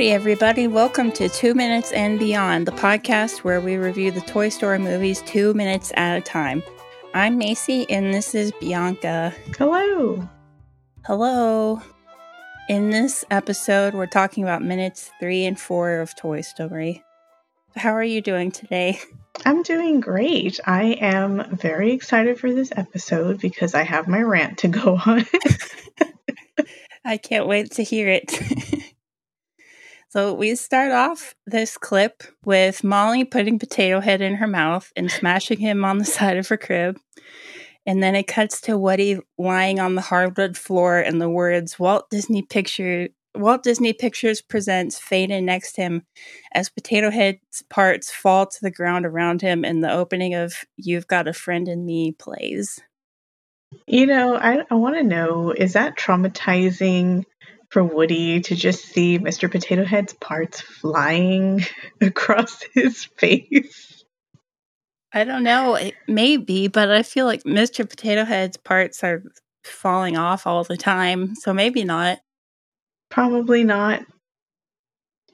Howdy, everybody. Welcome to Two Minutes and Beyond, the podcast where we review the Toy Story movies two minutes at a time. I'm Macy, and this is Bianca. Hello. Hello. In this episode, we're talking about minutes three and four of Toy Story. How are you doing today? I'm doing great. I am very excited for this episode because I have my rant to go on. I can't wait to hear it. so, we start off this clip with Molly putting Potato Head in her mouth and smashing him on the side of her crib. And then it cuts to Woody lying on the hardwood floor and the words Walt Disney Picture Walt Disney Pictures presents fade in next him as Potato Head's parts fall to the ground around him and the opening of You've Got a Friend in Me plays. You know, I, I want to know is that traumatizing for Woody to just see Mr. Potato Head's parts flying across his face? I don't know. It may be, but I feel like Mr. Potato Head's parts are falling off all the time, so maybe not. Probably not.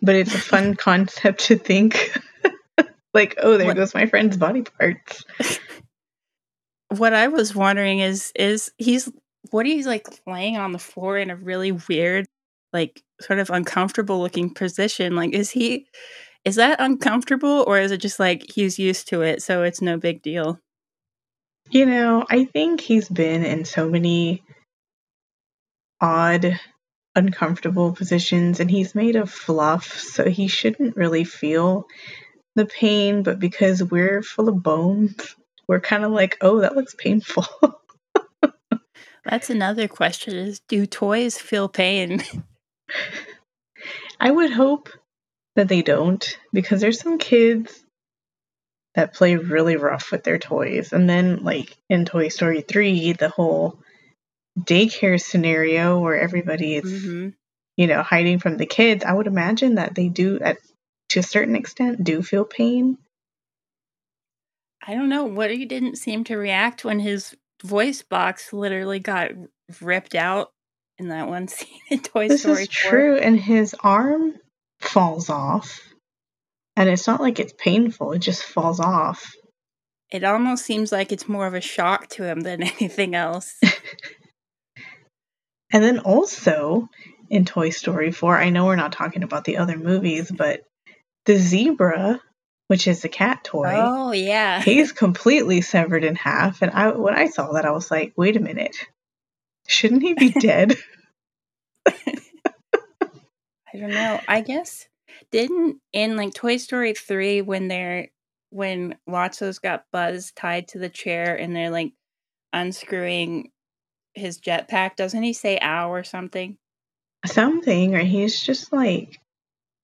But it's a fun concept to think. like, oh, there what? goes my friend's body parts. what I was wondering is is he's what he's like laying on the floor in a really weird, like sort of uncomfortable looking position. Like, is he is that uncomfortable or is it just like he's used to it, so it's no big deal? You know, I think he's been in so many odd, uncomfortable positions and he's made of fluff, so he shouldn't really feel the pain, but because we're full of bones, we're kind of like, oh, that looks painful. That's another question is do toys feel pain? I would hope that they don't because there's some kids that play really rough with their toys. And then, like in Toy Story 3, the whole daycare scenario where everybody is, mm-hmm. you know, hiding from the kids, I would imagine that they do, at, to a certain extent, do feel pain. I don't know. Woody didn't seem to react when his voice box literally got ripped out in that one scene in Toy this Story. This is 4. true, and his arm falls off. And it's not like it's painful, it just falls off. It almost seems like it's more of a shock to him than anything else. and then also in Toy Story 4, I know we're not talking about the other movies, but the zebra, which is the cat toy. Oh, yeah. He's completely severed in half. And I when I saw that, I was like, wait a minute. Shouldn't he be dead? I don't know. I guess didn't in like Toy Story 3 when they're when Lotso's got Buzz tied to the chair and they're like unscrewing his jetpack, doesn't he say ow or something? Something, or he's just like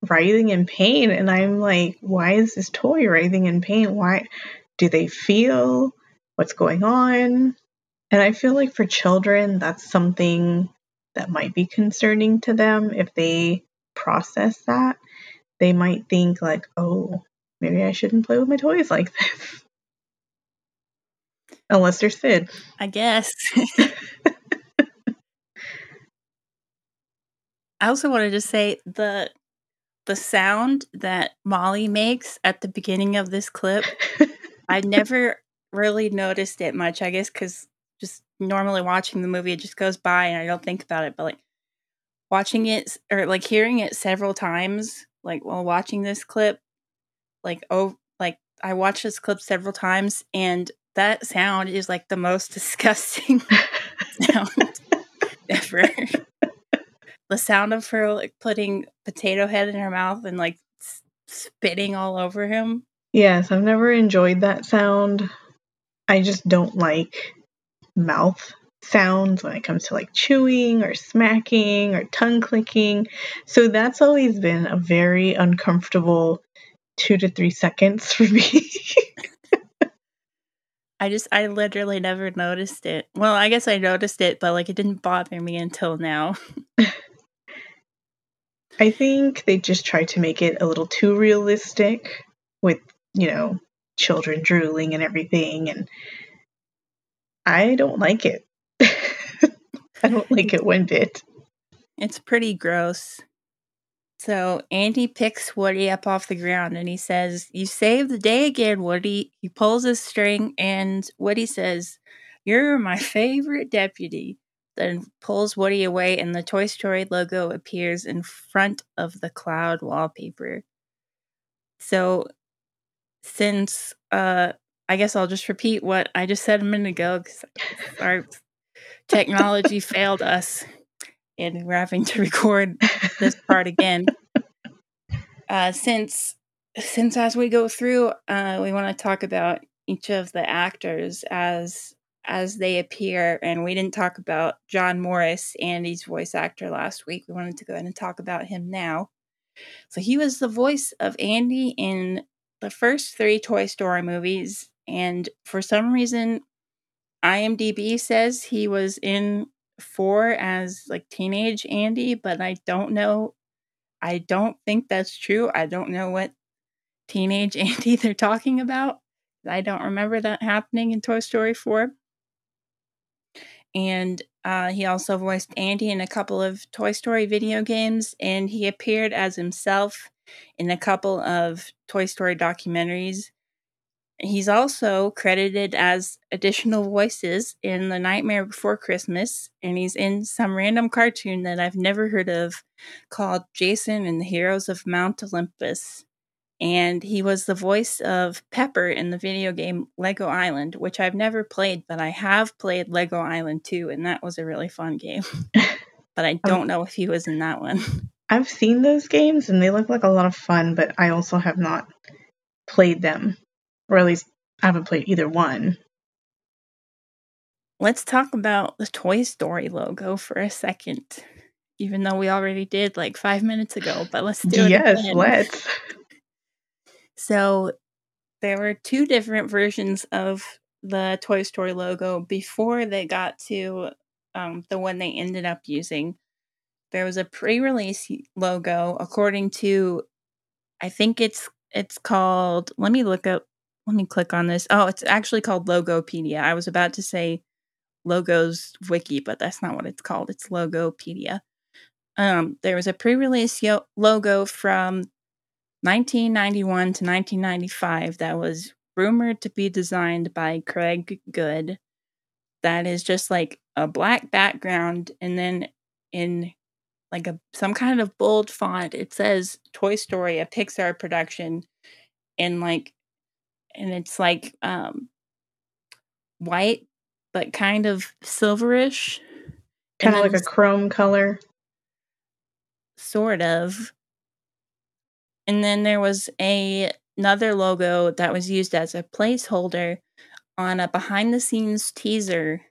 writhing in pain. And I'm like, why is this toy writhing in pain? Why do they feel what's going on? And I feel like for children, that's something that might be concerning to them if they process that, they might think like, "Oh, maybe I shouldn't play with my toys like this." Unless they're Sid. I guess. I also wanted to say the the sound that Molly makes at the beginning of this clip, I never really noticed it much. I guess because just normally watching the movie, it just goes by and I don't think about it. But like watching it or like hearing it several times, like while watching this clip, like oh, like I watched this clip several times, and that sound is like the most disgusting sound ever. The sound of her like putting potato head in her mouth and like spitting all over him. Yes, I've never enjoyed that sound. I just don't like mouth sounds when it comes to like chewing or smacking or tongue clicking. So that's always been a very uncomfortable two to three seconds for me. I just, I literally never noticed it. Well, I guess I noticed it, but like it didn't bother me until now. I think they just tried to make it a little too realistic with, you know, children drooling and everything. And I don't like it. I don't like it one bit. It's pretty gross. So Andy picks Woody up off the ground and he says, You saved the day again, Woody. He pulls his string and Woody says, You're my favorite deputy. Then pulls Woody away and the Toy Story logo appears in front of the cloud wallpaper. So since uh I guess I'll just repeat what I just said a minute ago because our technology failed us and we're having to record this part again. Uh, since since as we go through, uh, we want to talk about each of the actors as as they appear, and we didn't talk about John Morris, Andy's voice actor, last week. We wanted to go ahead and talk about him now. So he was the voice of Andy in the first three Toy Story movies, and for some reason, IMDb says he was in four as like teenage Andy, but I don't know. I don't think that's true. I don't know what teenage Andy they're talking about. I don't remember that happening in Toy Story 4. And uh, he also voiced Andy in a couple of Toy Story video games, and he appeared as himself in a couple of Toy Story documentaries. He's also credited as additional voices in The Nightmare Before Christmas, and he's in some random cartoon that I've never heard of called Jason and the Heroes of Mount Olympus. And he was the voice of Pepper in the video game Lego Island, which I've never played, but I have played Lego Island 2, and that was a really fun game. but I um, don't know if he was in that one. I've seen those games and they look like a lot of fun, but I also have not played them or at least I haven't played either one. Let's talk about the Toy Story logo for a second, even though we already did like five minutes ago, but let's do it. Yes, again. let's. So there were two different versions of the Toy Story logo before they got to um, the one they ended up using. There was a pre-release logo, according to, I think it's it's called. Let me look up let me click on this. Oh, it's actually called Logopedia. I was about to say Logos Wiki, but that's not what it's called. It's Logopedia. Um, there was a pre-release yo- logo from 1991 to 1995 that was rumored to be designed by Craig Good. That is just like a black background, and then in like a some kind of bold font, it says Toy Story, a Pixar production, and like and it's like um white but kind of silverish. Kind of like a chrome color. Sort of and then there was a another logo that was used as a placeholder on a behind the scenes teaser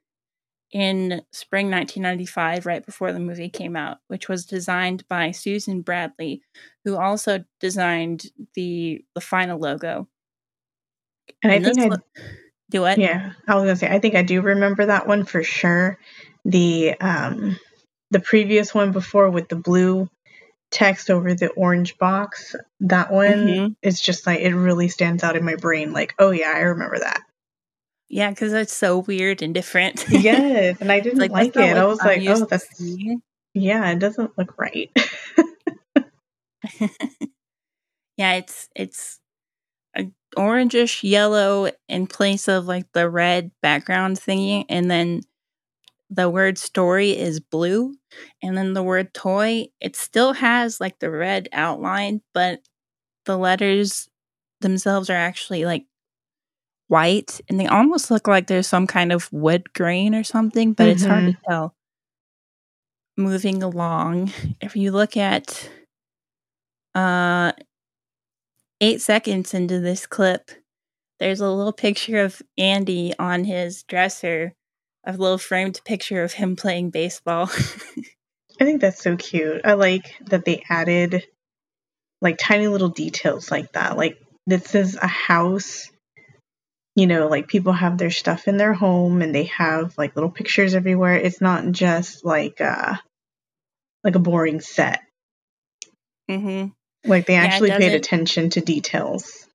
in spring 1995 right before the movie came out which was designed by Susan Bradley who also designed the the final logo and, and I think I do it. Yeah, I was gonna say I think I do remember that one for sure. The um the previous one before with the blue text over the orange box, that one mm-hmm. is just like it really stands out in my brain. Like, oh yeah, I remember that. Yeah, because it's so weird and different. yes, and I didn't like, like it. I was like, oh, that's yeah, it doesn't look right. yeah, it's it's a orangish yellow in place of like the red background thingy and then the word story is blue and then the word toy it still has like the red outline but the letters themselves are actually like white and they almost look like there's some kind of wood grain or something but mm-hmm. it's hard to mm-hmm. tell moving along if you look at uh eight seconds into this clip, there's a little picture of Andy on his dresser, a little framed picture of him playing baseball. I think that's so cute. I like that they added like tiny little details like that. Like this is a house, you know, like people have their stuff in their home and they have like little pictures everywhere. It's not just like uh like a boring set. Mhm. Like they actually yeah, paid attention to details.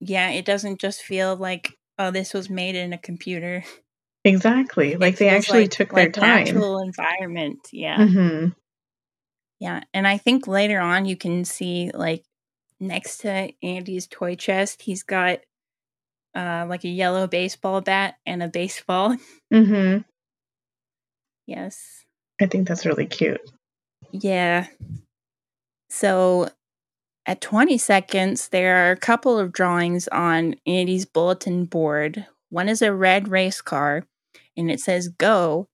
Yeah, it doesn't just feel like oh this was made in a computer. Exactly. Like they actually like, took their time. Natural environment. Yeah. Mm-hmm. Yeah, and I think later on you can see like next to Andy's toy chest, he's got uh like a yellow baseball bat and a baseball. Mm-hmm. yes. I think that's really cute. Yeah. So at 20 seconds, there are a couple of drawings on Andy's bulletin board. One is a red race car, and it says go.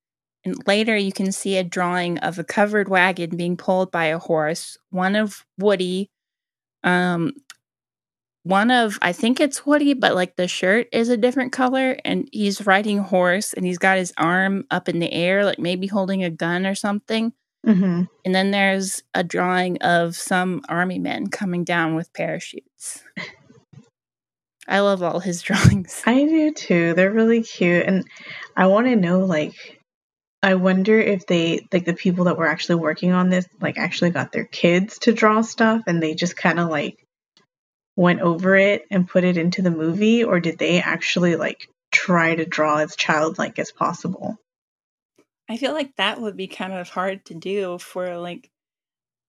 And later, you can see a drawing of a covered wagon being pulled by a horse. One of Woody, um, one of I think it's Woody, but like the shirt is a different color, and he's riding horse, and he's got his arm up in the air, like maybe holding a gun or something. Mm-hmm. And then there's a drawing of some army men coming down with parachutes. I love all his drawings. I do too. They're really cute. And I want to know, like, I wonder if they, like, the people that were actually working on this, like, actually got their kids to draw stuff and they just kind of, like, went over it and put it into the movie, or did they actually, like, try to draw as childlike as possible? I feel like that would be kind of hard to do for like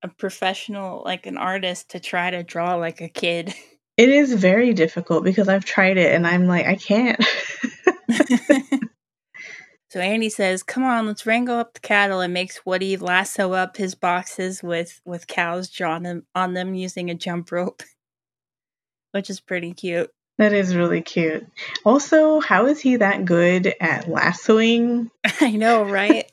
a professional, like an artist to try to draw like a kid. It is very difficult because I've tried it and I'm like, I can't. so Andy says, "Come on, let's wrangle up the cattle," and makes Woody lasso up his boxes with with cows drawn them on them using a jump rope, which is pretty cute. That is really cute. Also, how is he that good at lassoing? I know, right?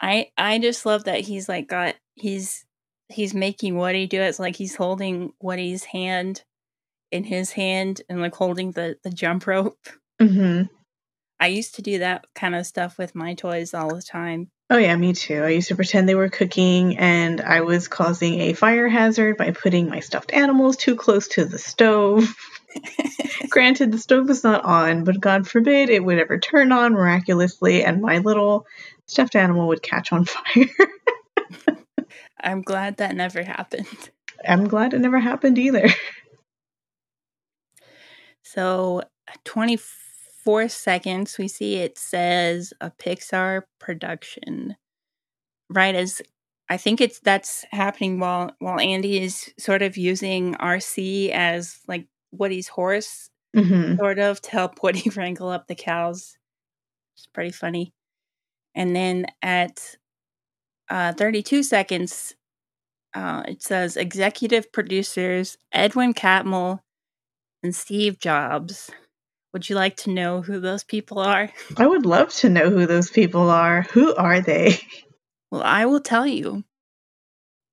I I just love that he's like got he's he's making Woody do it. It's like he's holding Woody's hand in his hand and like holding the the jump rope. Mm-hmm. I used to do that kind of stuff with my toys all the time. Oh, yeah, me too. I used to pretend they were cooking and I was causing a fire hazard by putting my stuffed animals too close to the stove. Granted, the stove was not on, but God forbid it would ever turn on miraculously and my little stuffed animal would catch on fire. I'm glad that never happened. I'm glad it never happened either. So, 24 seconds, we see it says a Pixar production. Right as I think it's that's happening while while Andy is sort of using RC as like Woody's horse, Mm-hmm. sort of to help Woody wrangle up the cows. It's pretty funny. And then at uh, 32 seconds, uh, it says executive producers Edwin Catmull and Steve Jobs. Would you like to know who those people are? I would love to know who those people are. Who are they? Well, I will tell you.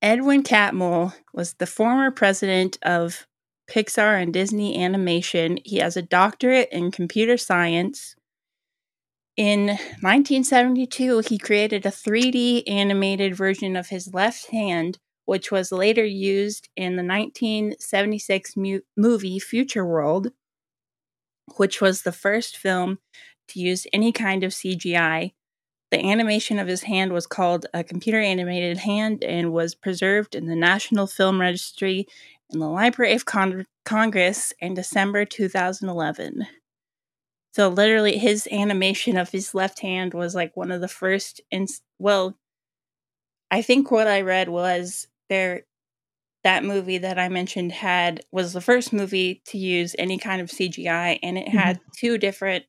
Edwin Catmull was the former president of Pixar and Disney Animation. He has a doctorate in computer science. In 1972, he created a 3D animated version of his left hand, which was later used in the 1976 mu- movie Futureworld, which was the first film to use any kind of CGI. The animation of his hand was called a computer animated hand and was preserved in the National Film Registry in the Library of Con- Congress in December 2011. So literally his animation of his left hand was like one of the first in well I think what I read was there that movie that I mentioned had was the first movie to use any kind of CGI and it had two different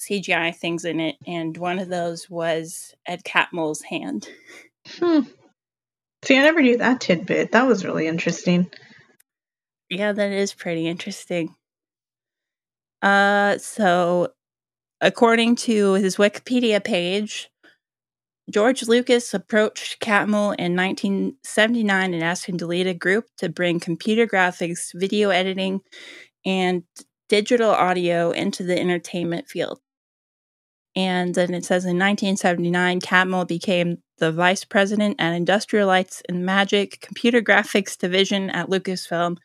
CGI things in it and one of those was Ed Catmull's hand. Hmm. See, I never knew that tidbit. That was really interesting. Yeah, that is pretty interesting. Uh, so according to his Wikipedia page, George Lucas approached Catmull in 1979 and asked him to lead a group to bring computer graphics, video editing, and digital audio into the entertainment field. And then it says in 1979, Catmull became the vice president at Industrial Lights and Magic Computer Graphics Division at Lucasfilm,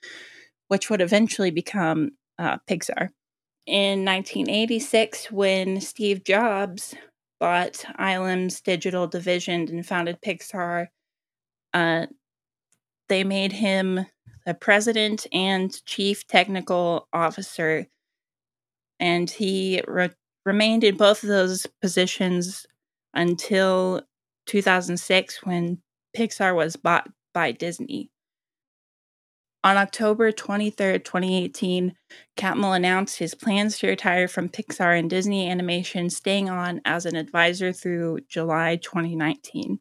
which would eventually become uh, Pixar. In 1986, when Steve Jobs bought ILM's digital division and founded Pixar, uh, they made him the president and chief technical officer. And he re- remained in both of those positions until 2006 when Pixar was bought by Disney. On October 23, 2018, Catmull announced his plans to retire from Pixar and Disney Animation, staying on as an advisor through July 2019.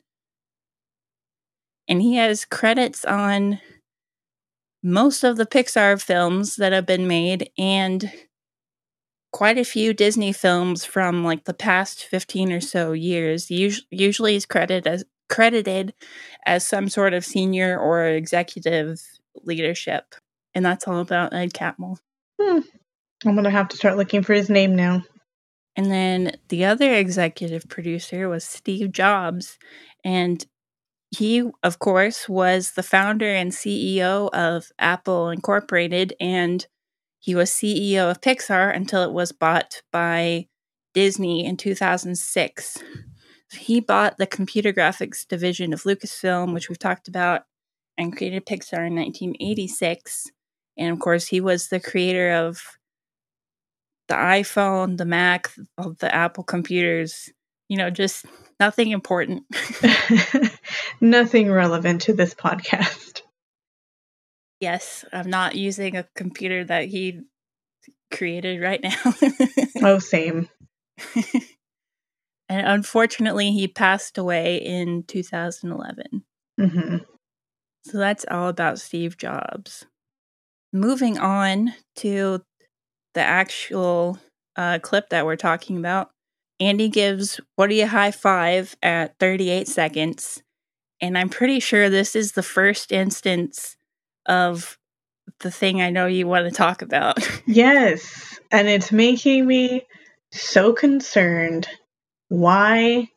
And he has credits on most of the Pixar films that have been made and quite a few Disney films from like the past 15 or so years. Usually he's credited as credited as some sort of senior or executive leadership. And that's all about Ed Catmull. Hmm. I'm going to have to start looking for his name now. And then the other executive producer was Steve Jobs. And he, of course, was the founder and CEO of Apple Incorporated. And he was CEO of Pixar until it was bought by Disney in 2006. He bought the computer graphics division of Lucasfilm, which we've talked about, and created Pixar in 1986. And of course, he was the creator of the iPhone, the Mac, the Apple computers, you know, just nothing important. nothing relevant to this podcast. Yes, I'm not using a computer that he created right now. oh, same. and unfortunately, he passed away in 2011. Mm-hmm. So that's all about Steve Jobs. Moving on to the actual uh, clip that we're talking about, Andy gives Woody You high five at 38 seconds. And I'm pretty sure this is the first instance of the thing I know you want to talk about. yes. And it's making me so concerned. Why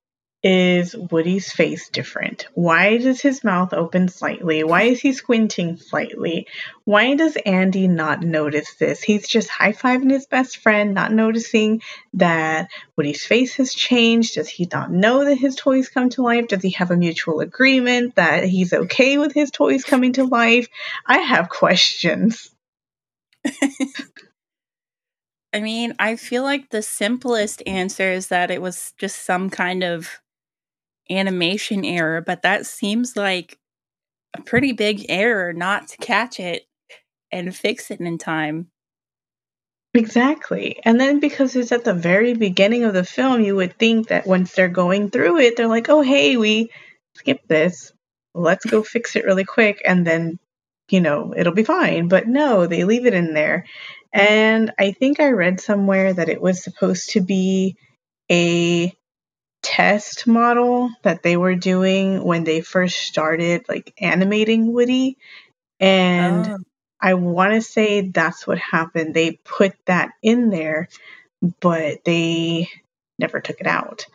is Woody's face different? Why does his mouth open slightly? Why is he squinting slightly? Why does Andy not notice this? He's just high fiving his best friend, not noticing that Woody's face has changed. Does he not know that his toys come to life? Does he have a mutual agreement that he's okay with his toys coming to life? I have questions. I mean, I feel like the simplest answer is that it was just some kind of animation error, but that seems like a pretty big error not to catch it and fix it in time. Exactly. And then because it's at the very beginning of the film, you would think that once they're going through it, they're like, oh, hey, we skipped this. Let's go fix it really quick. And then, you know, it'll be fine. But no, they leave it in there. And I think I read somewhere that it was supposed to be a test model that they were doing when they first started like animating Woody. And oh. I want to say that's what happened. They put that in there, but they never took it out.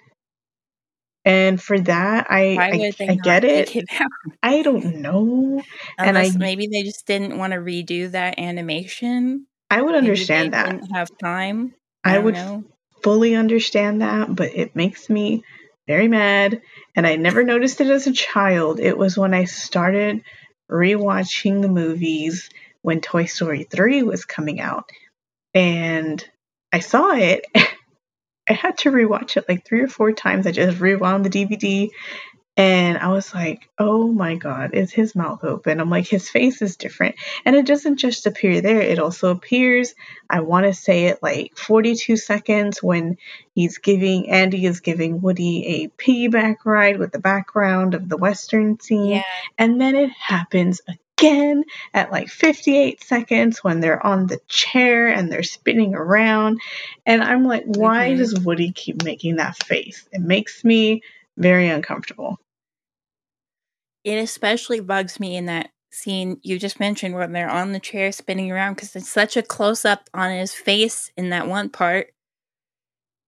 And for that, I I, I get it. it I don't know. Unless and I maybe they just didn't want to redo that animation. I would understand that. Didn't have time. I, I would know fully understand that, but it makes me very mad. And I never noticed it as a child. It was when I started rewatching the movies when Toy Story 3 was coming out. And I saw it. I had to rewatch it like three or four times. I just rewound the DVD and I was like, oh my God, is his mouth open? I'm like, his face is different. And it doesn't just appear there, it also appears, I want to say it like 42 seconds when he's giving, Andy is giving Woody a piggyback ride with the background of the Western scene. Yeah. And then it happens again at like 58 seconds when they're on the chair and they're spinning around. And I'm like, why mm-hmm. does Woody keep making that face? It makes me very uncomfortable. It especially bugs me in that scene you just mentioned when they're on the chair spinning around because it's such a close up on his face in that one part.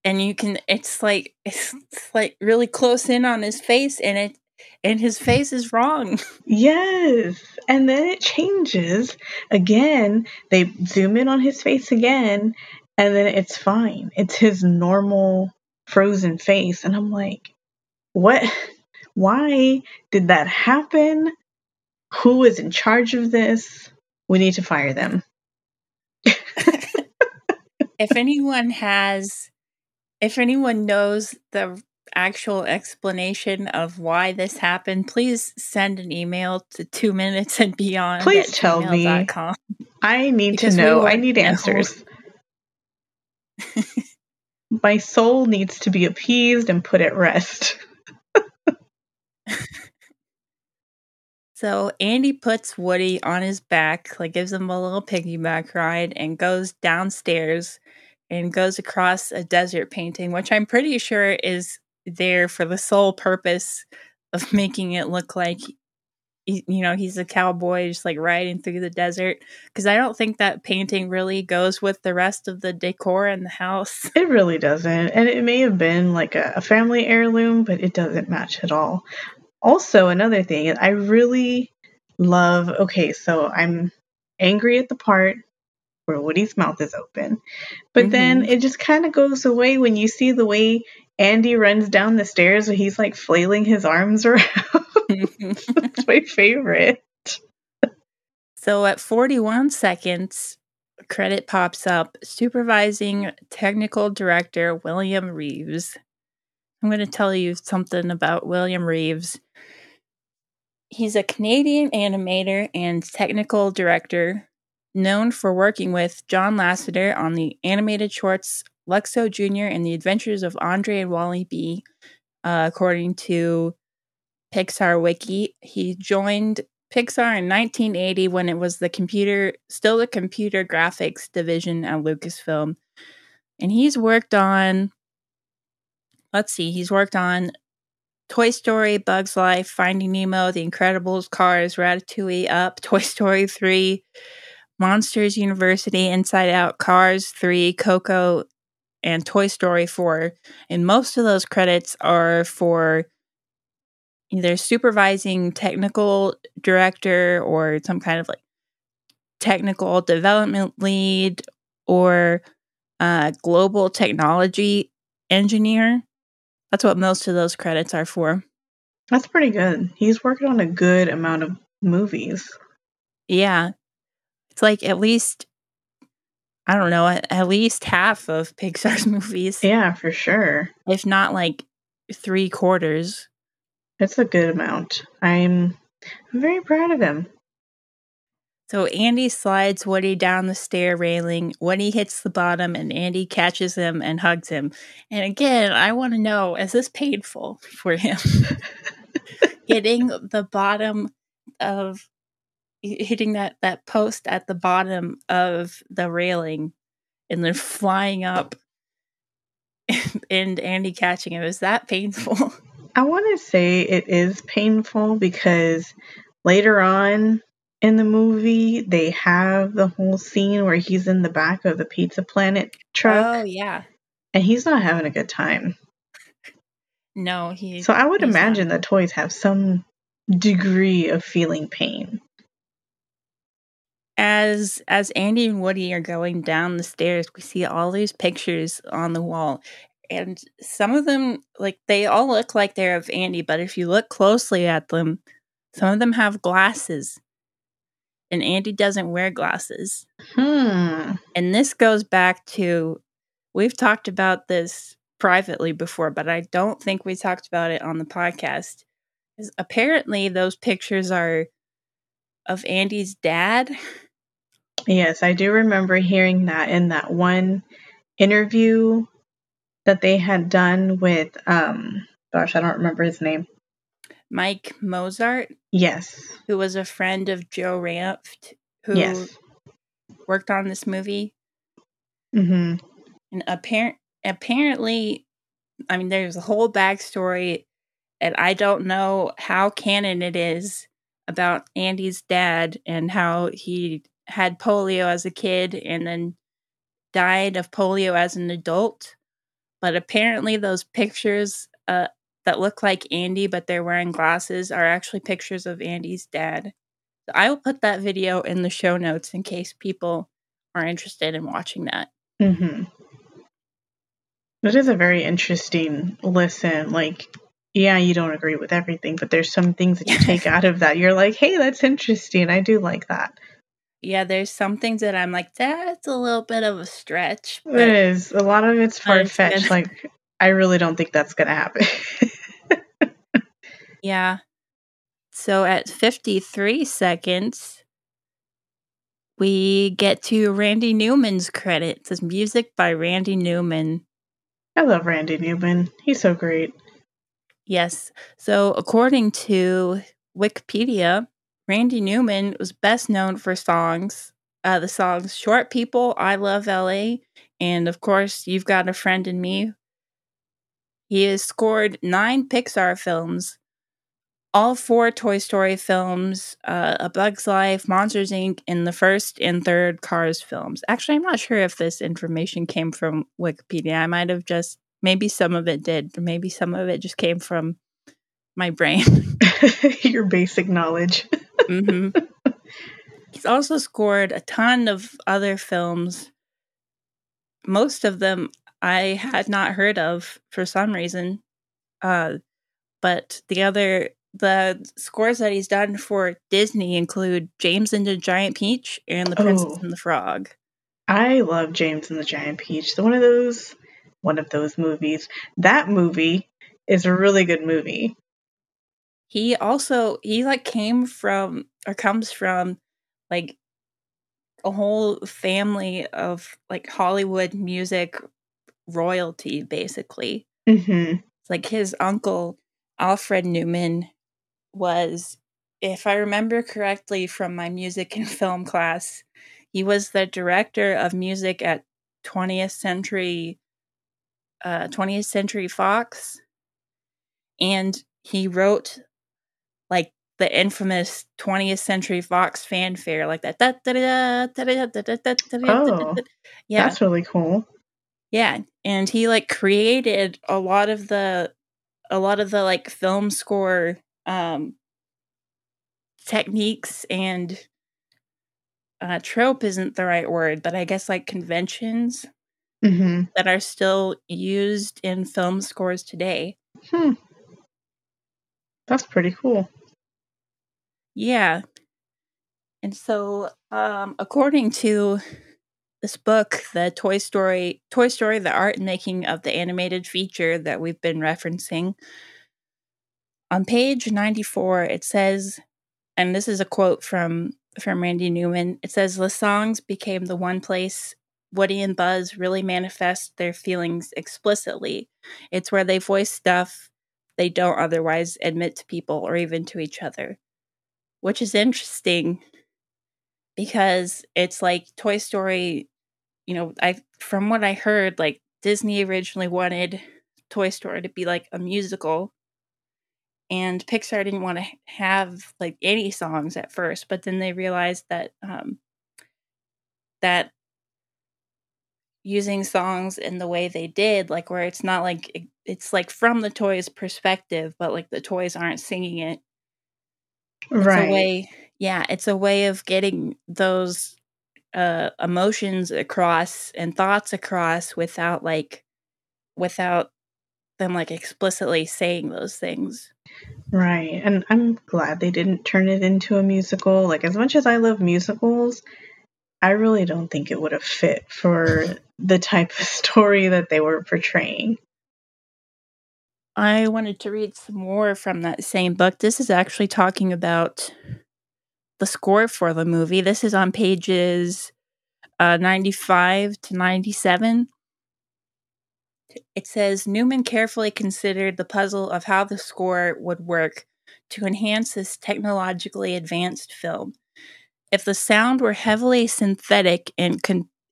And you can, it's like, it's, it's like really close in on his face and it, and his face is wrong. Yes. And then it changes again. They zoom in on his face again, and then it's fine. It's his normal frozen face. And I'm like, what why did that happen who is in charge of this we need to fire them if anyone has if anyone knows the actual explanation of why this happened, please send an email to two minutes and beyond. Please tell me. I need because to know. I need answers. My soul needs to be appeased and put at rest. So Andy puts Woody on his back, like gives him a little piggyback ride, and goes downstairs and goes across a desert painting, which I'm pretty sure is there for the sole purpose of making it look like you know he's a cowboy just like riding through the desert because i don't think that painting really goes with the rest of the decor in the house. It really doesn't and it may have been like a, family heirloom but it doesn't match at all also another thing i really love okay so i'm angry at the part where Woody's mouth is open. But mm-hmm. then it just kind of goes away when you see the way Andy runs down the stairs and he's like flailing his arms around. It's my favorite. So at 41 seconds, credit pops up supervising technical director William Reeves. I'm going to tell you something about William Reeves. He's a Canadian animator and technical director known for working with John Lasseter on the animated shorts Luxo Jr. and the Adventures of Andre and Wally B. Uh, according to Pixar Wiki, he joined Pixar in 1980 when it was the computer, still the computer graphics division at Lucasfilm. And he's worked on, let's see, he's worked on Toy Story, Bugs Life, Finding Nemo, The Incredibles, Cars, Ratatouille, Up, Toy Story 3, Monsters University, Inside Out, Cars 3, Coco, and Toy Story 4. And most of those credits are for either supervising technical director or some kind of like technical development lead or uh, global technology engineer. That's what most of those credits are for. That's pretty good. He's working on a good amount of movies. Yeah. It's like at least I don't know, at least half of Pixar's movies. Yeah, for sure. If not like three quarters. It's a good amount. I'm I'm very proud of him. So Andy slides Woody down the stair railing. Woody hits the bottom and Andy catches him and hugs him. And again, I want to know is this painful for him? Hitting the bottom of hitting that that post at the bottom of the railing and then flying up and Andy catching him. Is that painful? I want to say it is painful because later on in the movie they have the whole scene where he's in the back of the Pizza Planet truck. Oh yeah. And he's not having a good time. No, he So I would imagine not. the toys have some degree of feeling pain as as Andy and Woody are going down the stairs, we see all these pictures on the wall. And some of them like they all look like they're of Andy, but if you look closely at them, some of them have glasses. And Andy doesn't wear glasses. Hmm. And this goes back to we've talked about this privately before, but I don't think we talked about it on the podcast. Apparently those pictures are of Andy's dad Yes, I do remember hearing that in that one interview that they had done with um gosh, I don't remember his name. Mike Mozart. Yes. Who was a friend of Joe Ranft who yes. worked on this movie. Mm-hmm. And apparent apparently I mean there's a whole backstory and I don't know how canon it is about Andy's dad and how he had polio as a kid and then died of polio as an adult. But apparently, those pictures uh, that look like Andy, but they're wearing glasses, are actually pictures of Andy's dad. So I will put that video in the show notes in case people are interested in watching that. Mm-hmm. It is a very interesting listen. Like, yeah, you don't agree with everything, but there's some things that you take out of that. You're like, hey, that's interesting. I do like that yeah, there's some things that I'm like, that's a little bit of a stretch. It is. A lot of it's far fetched. Like I really don't think that's going to happen. yeah. So at 53 seconds, we get to Randy Newman's credit. It says music by Randy Newman. I love Randy Newman. He's so great. Yes. So, according to Wikipedia, Randy Newman was best known for songs, uh, the songs Short People, I Love LA, and of course, You've Got a Friend in Me. He has scored nine Pixar films, all four Toy Story films, uh, A Bug's Life, Monsters Inc., and the first and third Cars films. Actually, I'm not sure if this information came from Wikipedia. I might have just, maybe some of it did, or maybe some of it just came from my brain. Your basic knowledge. mm-hmm. He's also scored a ton of other films. Most of them I had not heard of for some reason. Uh, but the other the scores that he's done for Disney include James and the Giant Peach and The Princess oh, and the Frog. I love James and the Giant Peach. It's one of those one of those movies. That movie is a really good movie. He also he like came from or comes from like a whole family of like Hollywood music royalty basically. Mm-hmm. Like his uncle Alfred Newman was, if I remember correctly from my music and film class, he was the director of music at 20th Century, uh, 20th Century Fox, and he wrote like the infamous 20th Century Fox fanfare, like that. Oh, yeah, that's really cool. Yeah, and he like created a lot of the, a lot of the like film score um, techniques and uh, trope isn't the right word, but I guess like conventions mm-hmm. that are still used in film scores today. Hmm. That's pretty cool. Yeah. And so, um, according to this book, the Toy Story, Toy Story, the art and making of the animated feature that we've been referencing, on page 94, it says, and this is a quote from from Randy Newman. It says the songs became the one place Woody and Buzz really manifest their feelings explicitly. It's where they voice stuff they don't otherwise admit to people or even to each other. Which is interesting because it's like Toy Story, you know, I from what I heard, like Disney originally wanted Toy Story to be like a musical and Pixar didn't want to have like any songs at first, but then they realized that um, that using songs in the way they did, like where it's not like it's like from the toys' perspective, but like the toys aren't singing it. It's right. a way, yeah, it's a way of getting those uh, emotions across and thoughts across without like without them like explicitly saying those things. Right. And I'm glad they didn't turn it into a musical. Like, as much as I love musicals, I really don't think it would have fit for the type of story that they were portraying. I wanted to read some more from that same book. This is actually talking about the score for the movie. This is on pages uh, 95 to 97. It says Newman carefully considered the puzzle of how the score would work to enhance this technologically advanced film. If the sound were heavily synthetic and,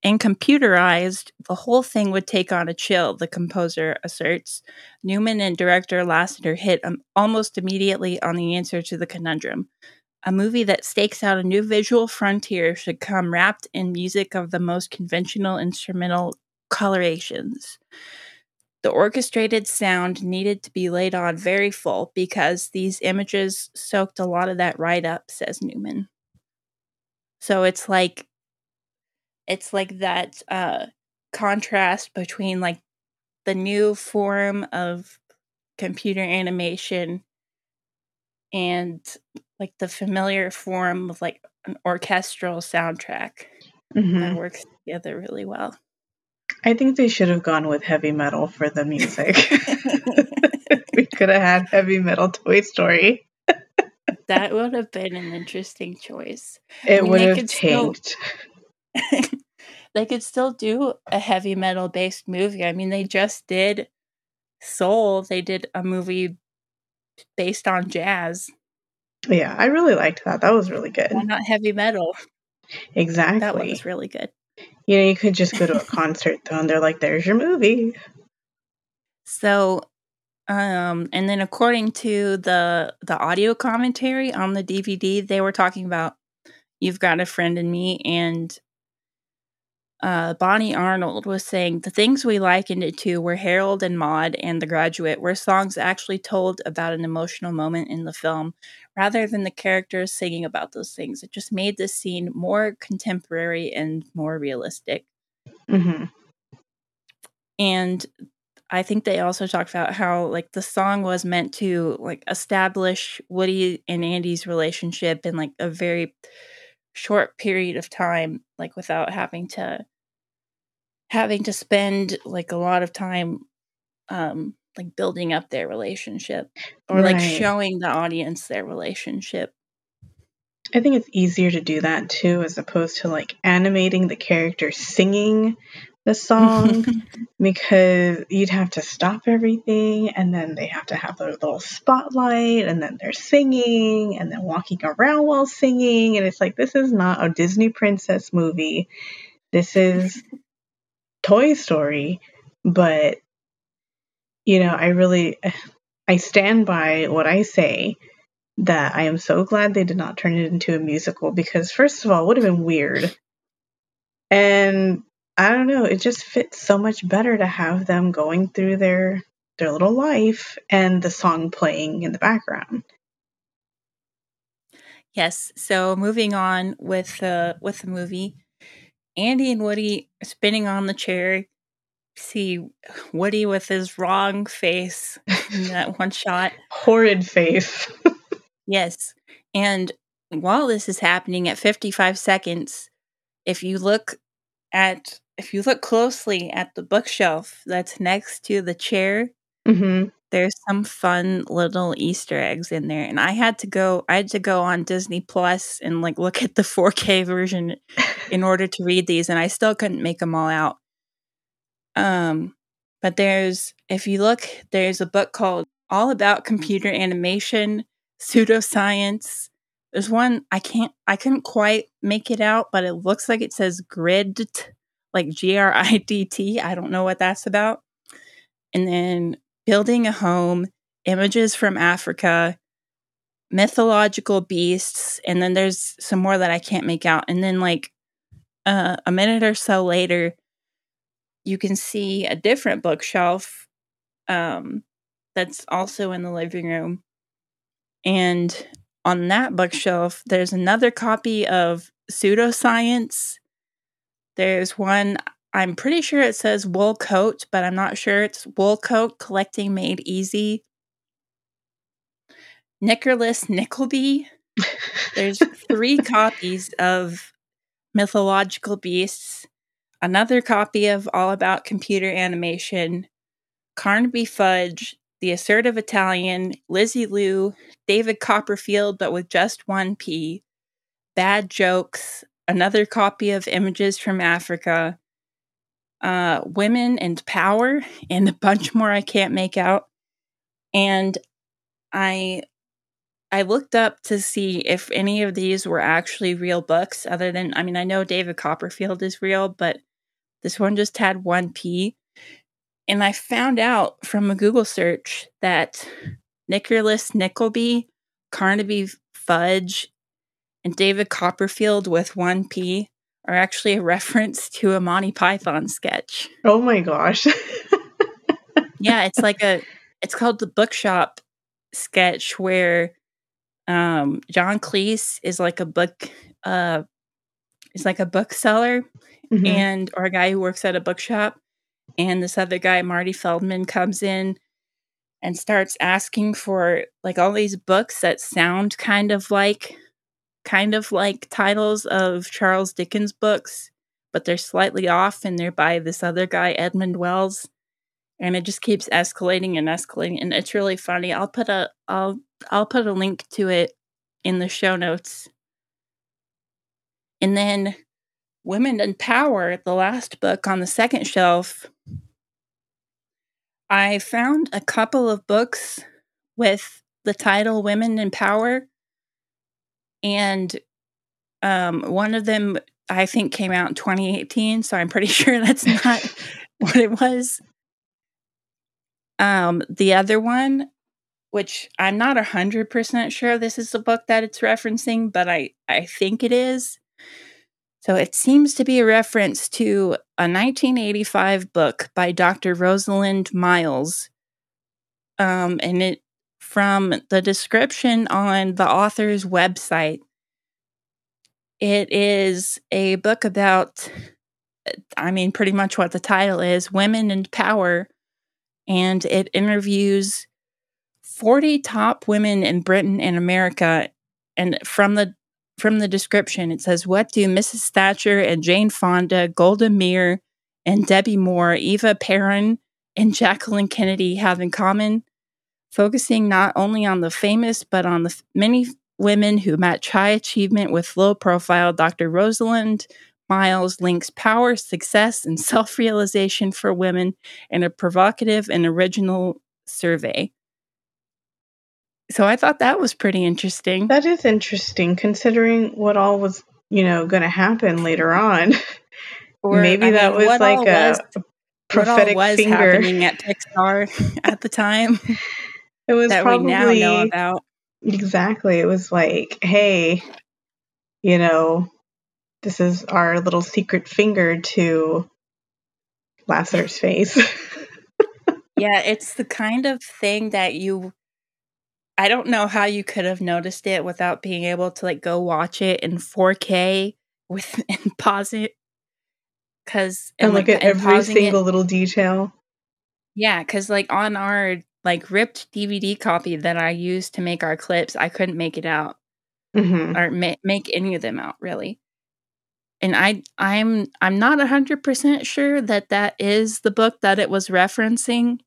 and computerized, the whole thing would take on a chill, the composer asserts. Newman and director Lasseter hit um, almost immediately on the answer to the conundrum. A movie that stakes out a new visual frontier should come wrapped in music of the most conventional instrumental colorations. The orchestrated sound needed to be laid on very full because these images soaked a lot of that right up, says Newman. So it's like it's like that uh contrast between like the new form of computer animation and like the familiar form of like an orchestral soundtrack mm-hmm. that works together really well. I think they should have gone with heavy metal for the music. we could have had heavy metal Toy Story. that would have been an interesting choice. It I mean, would have tanked. Still, they could still do a heavy metal based movie. I mean, they just did Soul. They did a movie based on jazz. Yeah, I really liked that. That was really good. Why not heavy metal? Exactly. That was really good. You know, you could just go to a concert though, and they're like, "There's your movie." So, um, and then according to the the audio commentary on the DVD, they were talking about "You've Got a Friend in Me," and uh, Bonnie Arnold was saying the things we likened it to were Harold and Maude and The Graduate, where songs actually told about an emotional moment in the film rather than the characters singing about those things. It just made the scene more contemporary and more realistic. Mm-hmm. And I think they also talked about how like the song was meant to like establish Woody and Andy's relationship in like a very short period of time, like without having to having to spend like a lot of time um like building up their relationship or right. like showing the audience their relationship. I think it's easier to do that too as opposed to like animating the character singing the song because you'd have to stop everything and then they have to have their little spotlight and then they're singing and then walking around while singing and it's like this is not a Disney princess movie. This is Toy Story, but you know, I really I stand by what I say that I am so glad they did not turn it into a musical because first of all, it would have been weird. And I don't know, it just fits so much better to have them going through their their little life and the song playing in the background. Yes. So moving on with uh with the movie, Andy and Woody spinning on the chair. See Woody with his wrong face in that one shot. Horrid face. yes. And while this is happening at 55 seconds, if you look at if you look closely at the bookshelf that's next to the chair, mm-hmm there's some fun little Easter eggs in there. And I had to go I had to go on Disney Plus and like look at the 4K version in order to read these and I still couldn't make them all out. Um but there's if you look there's a book called All About Computer Animation, Pseudoscience. There's one I can't I couldn't quite make it out, but it looks like it says grid like G R I D T. I don't know what that's about. And then building a home, images from Africa, mythological beasts, and then there's some more that I can't make out. And then, like, uh, a minute or so later, you can see a different bookshelf um, that's also in the living room. And on that bookshelf, there's another copy of Pseudoscience. There's one I'm pretty sure it says wool coat, but I'm not sure it's wool coat collecting made easy. Nicholas Nickleby. There's three copies of Mythological Beasts, another copy of All About Computer Animation, Carnaby Fudge, The Assertive Italian, Lizzie Lou, David Copperfield, but with just one P, Bad Jokes, another copy of Images from Africa, uh, Women and Power, and a bunch more I can't make out. And I I looked up to see if any of these were actually real books, other than I mean, I know David Copperfield is real, but this one just had one P. And I found out from a Google search that Nicholas Nickleby, Carnaby Fudge, and David Copperfield with one P are actually a reference to a Monty Python sketch. Oh my gosh. yeah, it's like a it's called the bookshop sketch where um John Cleese is like a book uh is like a bookseller mm-hmm. and or a guy who works at a bookshop and this other guy Marty Feldman comes in and starts asking for like all these books that sound kind of like kind of like titles of Charles Dickens books, but they're slightly off and they're by this other guy, Edmund Wells. And it just keeps escalating and escalating. And it's really funny. I'll put a I'll I'll put a link to it in the show notes. And then Women in Power, the last book on the second shelf, I found a couple of books with the title Women in Power. And um, one of them, I think, came out in 2018. So I'm pretty sure that's not what it was. Um, the other one, which I'm not 100% sure this is the book that it's referencing, but I, I think it is, so it seems to be a reference to a 1985 book by Dr. Rosalind Miles. Um, and it from the description on the author's website, it is a book about, I mean, pretty much what the title is Women in Power. And it interviews 40 top women in Britain and America. And from the from the description, it says, What do Mrs. Thatcher and Jane Fonda, Golda Meir, and Debbie Moore, Eva Peron, and Jacqueline Kennedy have in common? Focusing not only on the famous, but on the f- many women who match high achievement with low profile, Dr. Rosalind Miles links power, success, and self realization for women in a provocative and original survey. So I thought that was pretty interesting. That is interesting considering what all was, you know, going to happen later on. Or, Maybe I that mean, was like a was, prophetic was finger happening at Pixar at the time. It was that probably, we now know about. Exactly. It was like, hey, you know, this is our little secret finger to Lasseter's face. yeah, it's the kind of thing that you I don't know how you could have noticed it without being able to like go watch it in 4K with and pause it because and, and look like, at every single it. little detail. Yeah, because like on our like ripped DVD copy that I used to make our clips, I couldn't make it out mm-hmm. or ma- make any of them out really. And I I'm I'm not a hundred percent sure that that is the book that it was referencing,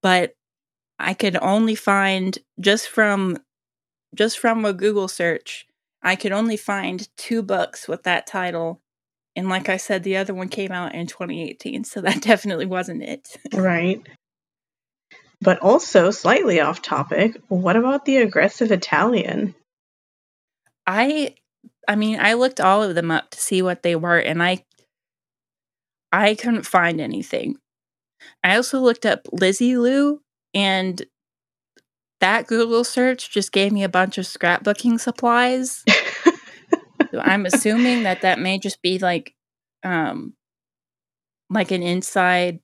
but I could only find just from just from a Google search, I could only find two books with that title. And like I said, the other one came out in 2018, so that definitely wasn't it. right. But also, slightly off topic, what about the aggressive Italian? I I mean, I looked all of them up to see what they were and I I couldn't find anything. I also looked up Lizzie Lou and that Google search just gave me a bunch of scrapbooking supplies. so I'm assuming that that may just be like, um, like an inside,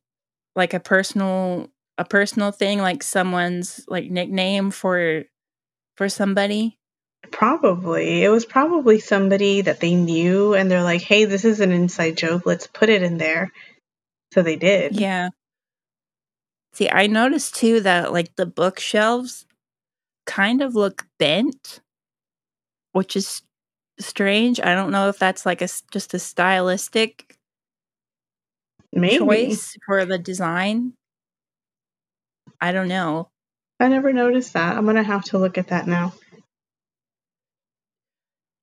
like a personal, a personal thing, like someone's like nickname for, for somebody. Probably. It was probably somebody that they knew and they're like, hey, this is an inside joke. Let's put it in there. So they did. Yeah. See, I noticed too that like the bookshelves kind of look bent, which is strange. I don't know if that's like a just a stylistic Maybe. choice for the design. I don't know. I never noticed that. I'm gonna have to look at that now.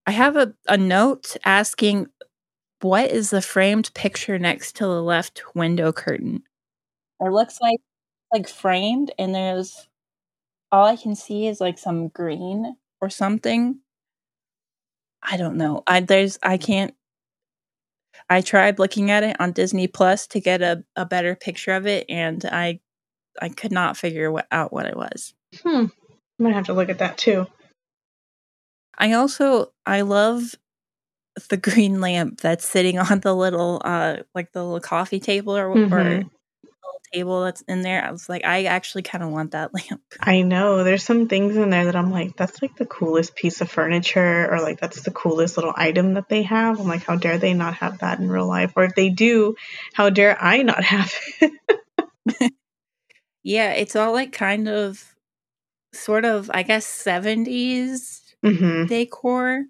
I have a, a note asking what is the framed picture next to the left window curtain? It looks like like framed and there's all I can see is like some green or something. I don't know. I there's I can't I tried looking at it on Disney Plus to get a, a better picture of it and I I could not figure what, out what it was. Hmm. I'm gonna have to look at that too. I also I love the green lamp that's sitting on the little uh like the little coffee table or, mm-hmm. or table that's in there. I was like, I actually kind of want that lamp. I know. There's some things in there that I'm like, that's like the coolest piece of furniture, or like that's the coolest little item that they have. I'm like, how dare they not have that in real life? Or if they do, how dare I not have it? yeah, it's all like kind of sort of, I guess, 70s mm-hmm. decor.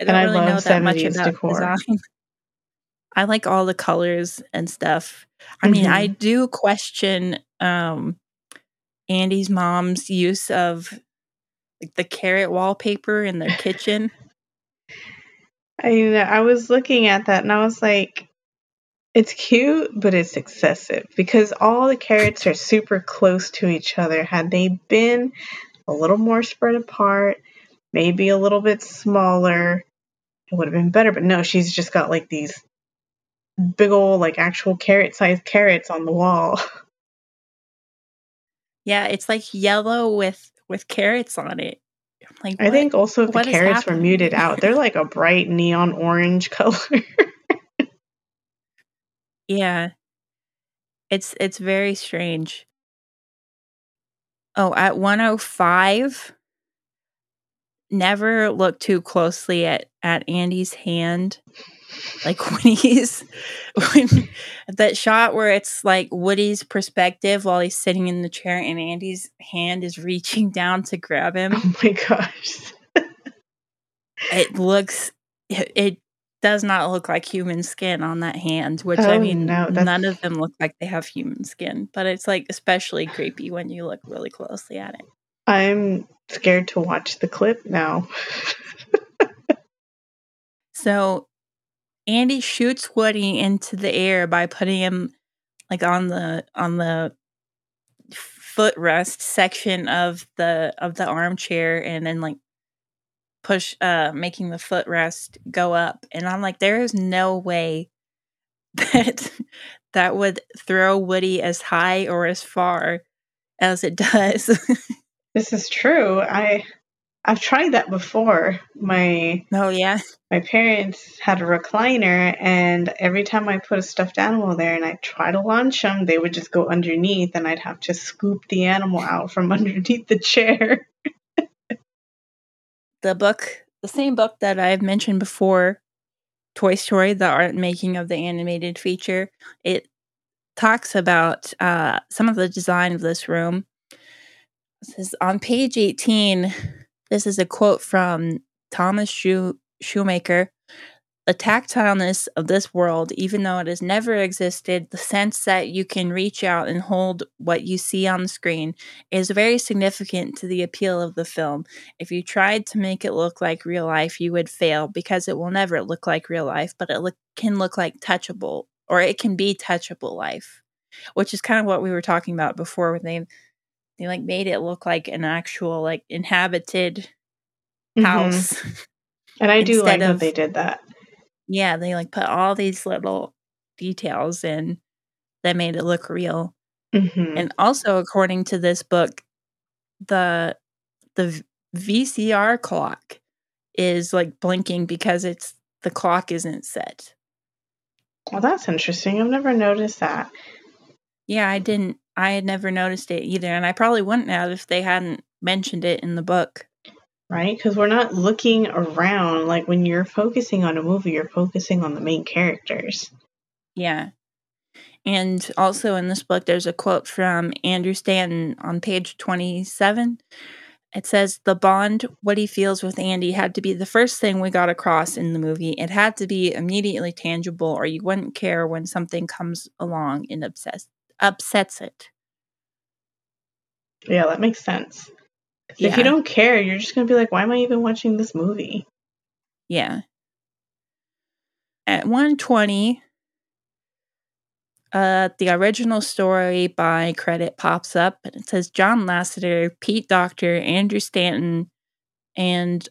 I don't and really I know that much about decor. design. I like all the colors and stuff. I mean, I Mhm. do question um Andy's mom's use of like the carrot wallpaper in their kitchen. I know, I was looking at that and I was like, it's cute, but it's excessive because all the carrots are super close to each other. Had they been a little more spread apart, maybe a little bit smaller, it would have been better. But no, she's just got like these big old, like actual carrot sized carrots on the wall. Yeah, it's like yellow with with carrots on it. I'm like, I what? think also if the what is carrots were muted out. They're like a bright neon orange color. Yeah. It's it's very strange. Oh, at 105 never look too closely at at Andy's hand. Like when he's when that shot where it's like Woody's perspective while he's sitting in the chair and Andy's hand is reaching down to grab him. oh my gosh. It looks it, it does not look like human skin on that hand, which I Oh, mean no, none of them look like they have human skin, but it's like especially creepy when you look really closely at it. I'm scared to watch the clip now. So Andy shoots Woody into the air by putting him like on the on the footrest section of the of the armchair and then like push uh making the footrest go up and I'm like there is no way that that would throw Woody as high or as far as it does. This is true. I I've tried that before. My oh yeah. my parents had a recliner and every time I put a stuffed animal there and I try to launch them, they would just go underneath and I'd have to scoop the animal out from underneath the chair. The book, the same book that I've mentioned before, Toy Story, the art making of the animated feature, it talks about uh, some of the design of this room. It says on page 18, this is a quote from Thomas Shoe- Schumacher. The tactileness of this world, even though it has never existed, the sense that you can reach out and hold what you see on the screen is very significant to the appeal of the film. If you tried to make it look like real life, you would fail because it will never look like real life, but it look, can look like touchable or it can be touchable life, which is kind of what we were talking about before when they they like made it look like an actual like inhabited Mhm. house. And I do like Instead that they did that. Yeah, they like put all these little details in that made it look real. hmm And also, according to this book, the the VCR clock is like blinking because it's the clock isn't set. Well, that's interesting. I've never noticed that. Yeah, I didn't. I had never noticed it either, and I probably wouldn't have if they hadn't mentioned it in the book. Right? Because we're not looking around. Like when you're focusing on a movie, you're focusing on the main characters. Yeah. And also in this book, there's a quote from Andrew Stanton on page 27. It says, The bond, what he feels with Andy, had to be the first thing we got across in the movie. It had to be immediately tangible, or you wouldn't care when something comes along and obsess- upsets it. Yeah, that makes sense. 'Cause If you don't care, you're just gonna be like, why am I even watching this movie? Yeah. At 120, uh, the original story by credit pops up and it says John Lasseter, Pete Docter, Andrew Stanton, and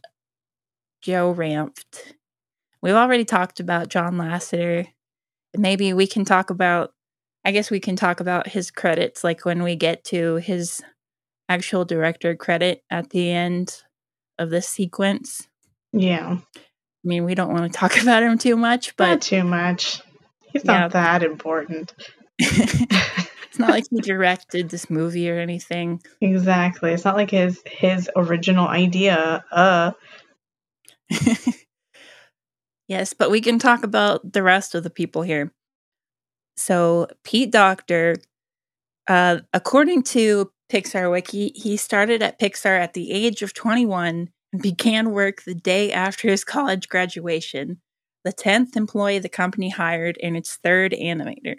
Joe Ranft. We've already talked about John Lasseter. Maybe we can talk about, I guess we can talk about his credits like when we get to his actual director credit at the end of this sequence. Yeah, I mean, we don't want to talk about him too much, not but too much. He's Yeah. not that important. it's not like he directed this movie or anything. Exactly. It's not like his his original idea. Uh, yes, but we can talk about the rest of the people here. So, Pete Docter, uh, according to Pixar Wiki, he started at Pixar at the age of 21 and began work the day after his college graduation. the 10th employee the company hired and its third animator.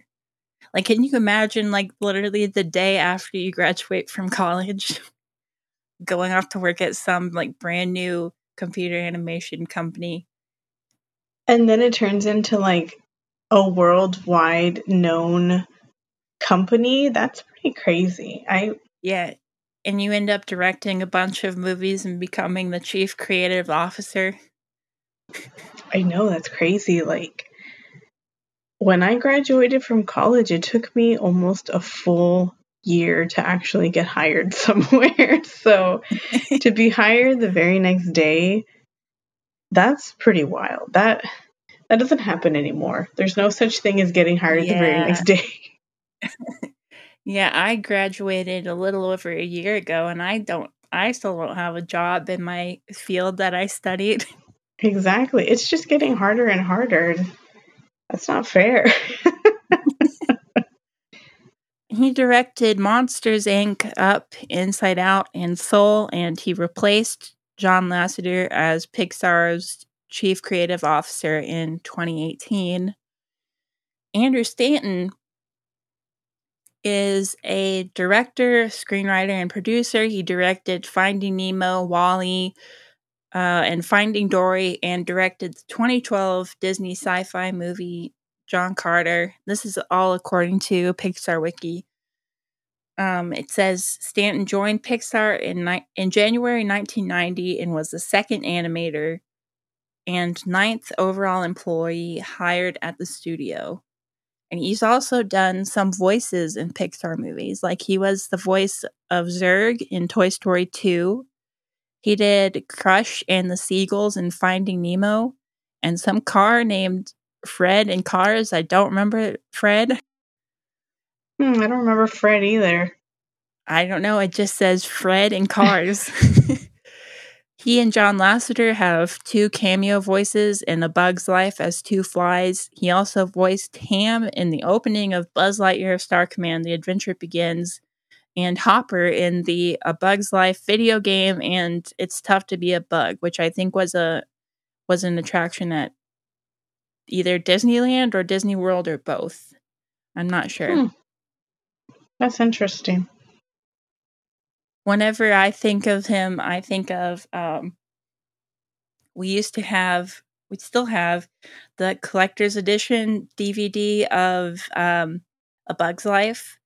Like, can you imagine, like, literally the day after you graduate from college, going off to work at some, like, brand new computer animation company? And then it turns into, like, a worldwide known company. That's pretty crazy. I, Yeah. And you end up directing a bunch of movies and becoming the chief creative officer. I know that's crazy. Like, when I graduated from college, it took me almost a full year to actually get hired somewhere. so to be hired the very next day, that's pretty wild. That that doesn't happen anymore. There's no such thing as getting hired the very next day. Yeah, I graduated a little over a year ago and I don't I still don't have a job in my field that I studied. exactly. It's just getting harder and harder. That's not fair. He directed Monsters Inc. Up, Inside Out, and Soul, and he replaced John Lasseter as Pixar's chief creative officer in 2018. Andrew Stanton is a director, screenwriter, and producer. He directed Finding Nemo, WALL-E, uh, and Finding Dory, and directed the 2012 Disney sci fi movie John Carter. This is all according to Pixar Wiki. Um, it says Stanton joined Pixar in ni- in January 1990 and was the second animator and ninth overall employee hired at the studio. And he's also done some voices in Pixar movies. Like he was the voice of Zurg in Toy Story 2. He did Crush and the Seagulls in Finding Nemo, and some car named Fred in Cars. I don't remember Fred. Hmm, I don't remember Fred either. I don't know. It just says Fred in Cars. he and John Lasseter have two cameo voices in A Bug's Life as two flies. He also voiced Hamm in the opening of Buzz Lightyear of Star Command The Adventure Begins and Hopper in the A Bug's Life video game and It's Tough to Be a Bug, which I think was a was an attraction at either Disneyland or Disney World or both. I'm not sure. Hmm. That's interesting. Whenever I think of him, I think of um, we used to have, we still have the collector's edition DVD of um, A Bug's Life,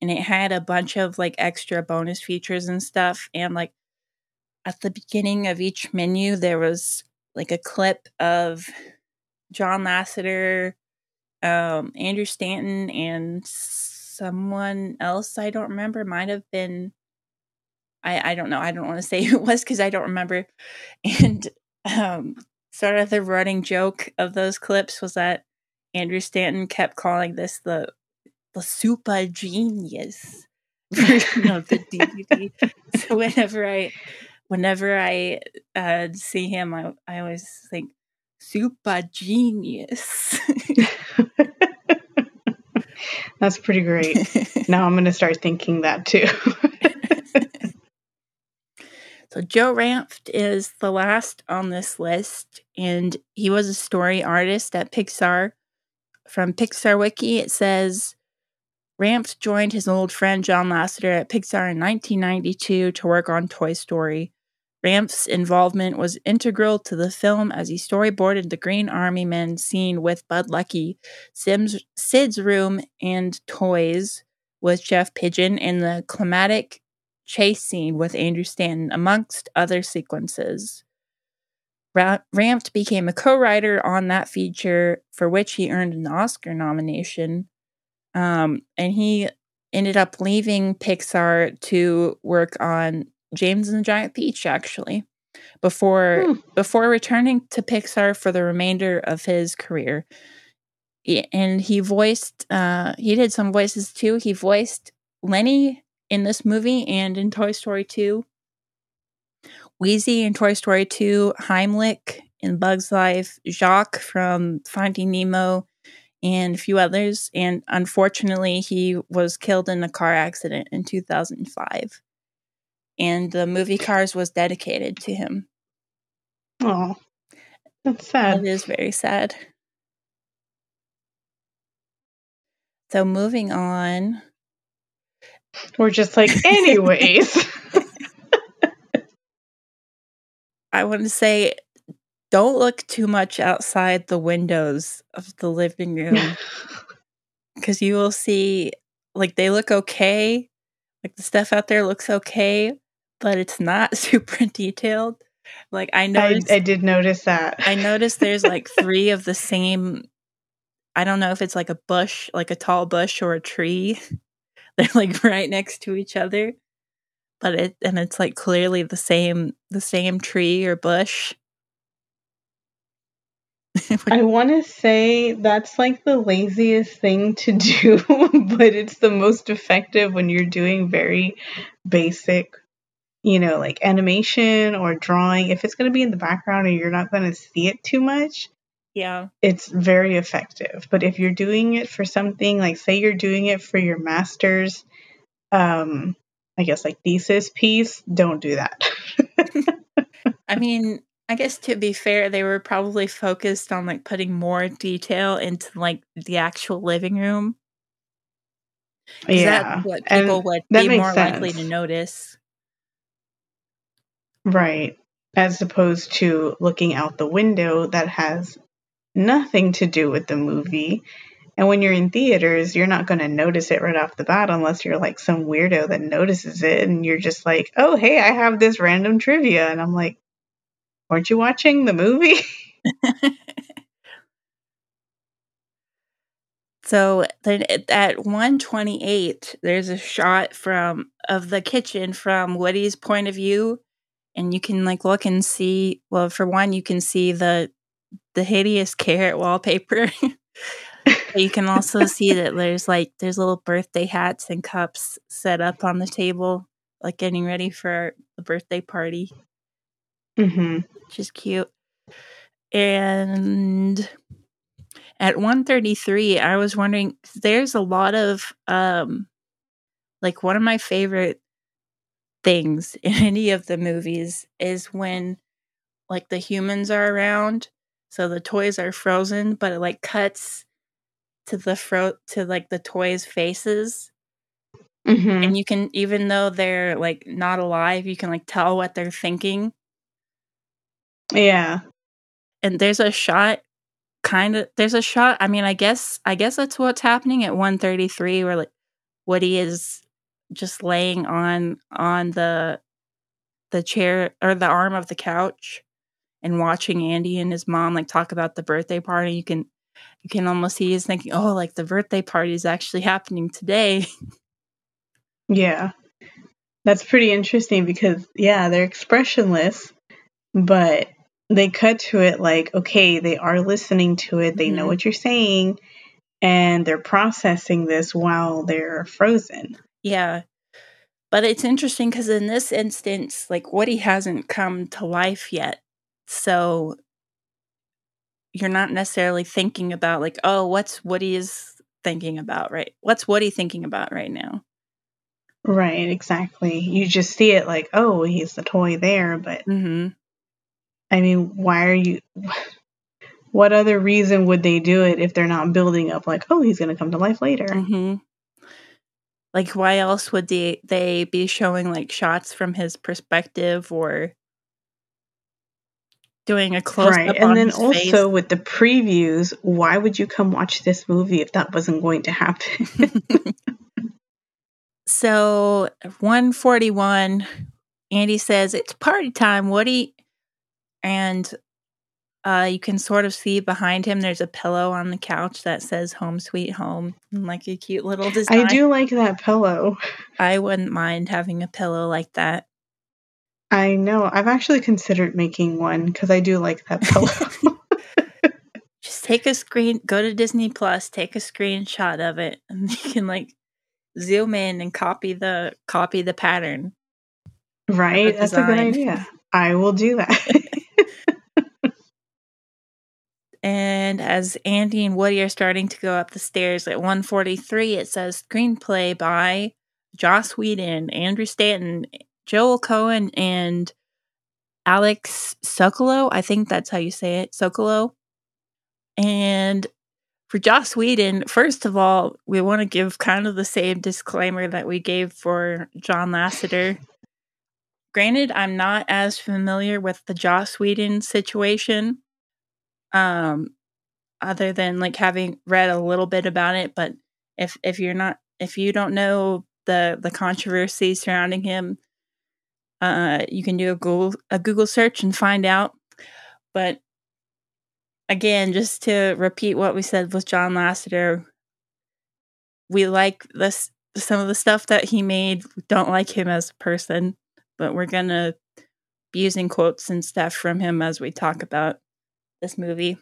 and it had a bunch of like extra bonus features and stuff. And like at the beginning of each menu, there was like a clip of John Lasseter, um, Andrew Stanton, and someone else I don't remember. Might have been I, I don't know. I don't want to say who it was because I don't remember. And um, sort of the running joke of those clips was that Andrew Stanton kept calling this the the super genius version of the DVD. so whenever I whenever I uh, see him, I I always think super genius. That's pretty great. Now I'm going to start thinking that too. So Joe Ranft is the last on this list, and he was a story artist at Pixar. From Pixar Wiki, it says Ranft joined his old friend John Lasseter at Pixar in 1992 to work on Toy Story. Ranft's involvement was integral to the film as he storyboarded the Green Army Men scene with Bud Luckey, Sims, Sid's room, and toys with Jeff Pidgeon, in the climatic chase scene with Andrew Stanton, amongst other sequences. Ra- Ranft became a co writer on that feature, for which he earned an Oscar nomination. Um, and he ended up leaving Pixar to work on James and the Giant Peach, actually, before Hmm. before returning to Pixar for the remainder of his career. And he voiced, uh, he did some voices too. He voiced Lenny in this movie and in Toy Story 2. Wheezy in Toy Story 2, Heimlich in Bug's Life, Jacques from Finding Nemo, and a few others. And unfortunately, he was killed in a car accident in 2005. And the movie Cars was dedicated to him. Oh, That's sad. It is very sad. So moving on. We're just like, anyways. I want to say don't look too much outside the windows of the living room. Because you will see like they look okay. Like the stuff out there looks okay but it's not super detailed. Like i noticed I, I did notice that. I noticed there's like three of the same i don't know if it's like a bush like a tall bush or a tree they're like right next to each other but it and it's like clearly the same the same tree or bush I want to say that's like the laziest thing to do, but it's the most effective when you're doing very basic, you know, like animation or drawing. If it's going to be in the background and you're not going to see it too much, yeah, it's very effective. But if you're doing it for something like, say, you're doing it for your master's, um, I guess like thesis piece, don't do that. I mean, I guess to be fair, they were probably focused on like putting more detail into like the actual living room. Yeah, that's what people and would that be more likely to sense. notice. Right. As opposed to looking out the window that has nothing to do with the movie. And when you're in theaters, you're not going to notice it right off the bat unless you're like some weirdo that notices it and you're just like, oh, hey, I have this random trivia. And I'm like, weren't you watching the movie? So then at- at 128, there's a shot from of the kitchen from Woody's point of view. And you can like look and see well, for one, you can see the the hideous carrot wallpaper. You can also see that there's like there's little birthday hats and cups set up on the table, like getting ready for the birthday party, hmm which is cute. And at 133, I was wondering there's a lot of um like one of my favorite things in any of the movies is when like the humans are around, so the toys are frozen, but it like cuts to the fro to like the toys' faces. Hmm and you can even though they're like not alive you can like tell what they're thinking. Yeah. and there's a shot kind of there's a shot i mean i guess i guess that's what's happening at 133 where like woody is just laying on on the the chair or the arm of the couch and watching andy and his mom like talk about the birthday party you can you can almost see he's thinking oh like the birthday party is actually happening today Yeah. That's pretty interesting because, yeah, they're expressionless, but they cut to it like, okay, they are listening to it. They know Mhm. what you're saying, and they're processing this while they're frozen. Yeah. But it's interesting because in this instance, like Woody hasn't come to life yet. So you're not necessarily thinking about, like, oh, what's Woody's thinking about, right? What's Woody thinking about right now? Right, exactly. You just see it like, oh, he's the toy there, but hmm I mean, why are you. What other reason would they do it if they're not building up like, oh, he's going to come to life later? hmm Like, why else would they, they be showing like shots from his perspective or doing a close Right. up And then his face? also with the previews, why would you come watch this movie if that wasn't going to happen? So 141, Andy says, It's party time, Woody. And uh, you can sort of see behind him there's a pillow on the couch that says home sweet home. and, Like a cute little design. I do like that pillow. I wouldn't mind having a pillow like that. I know. I've actually considered making one because I do like that pillow. Just take a screen, go to Disney Plus, take a screenshot of it, and you can like zoom in and copy the copy the pattern. right? the That's a good idea. I will do that. And as Andy and Woody are starting to go up the stairs at 143, it says screenplay by Joss Whedon, Andrew Stanton, Joel Cohen, and Alex Sokolow. I think that's how you say it, Sokolow. And for Joss Whedon, first of all, we want to give kind of the same disclaimer that we gave for John Lasseter. Granted, I'm not as familiar with the Joss Whedon situation, um, other than like having read a little bit about it. But if if you're not if you don't know the the controversy surrounding him, uh, you can do a Google a Google search and find out. But again, just to repeat what we said with John Lasseter, we like this some of the stuff that he made. We don't like him as a person, but we're gonna be using quotes and stuff from him as we talk about this movie.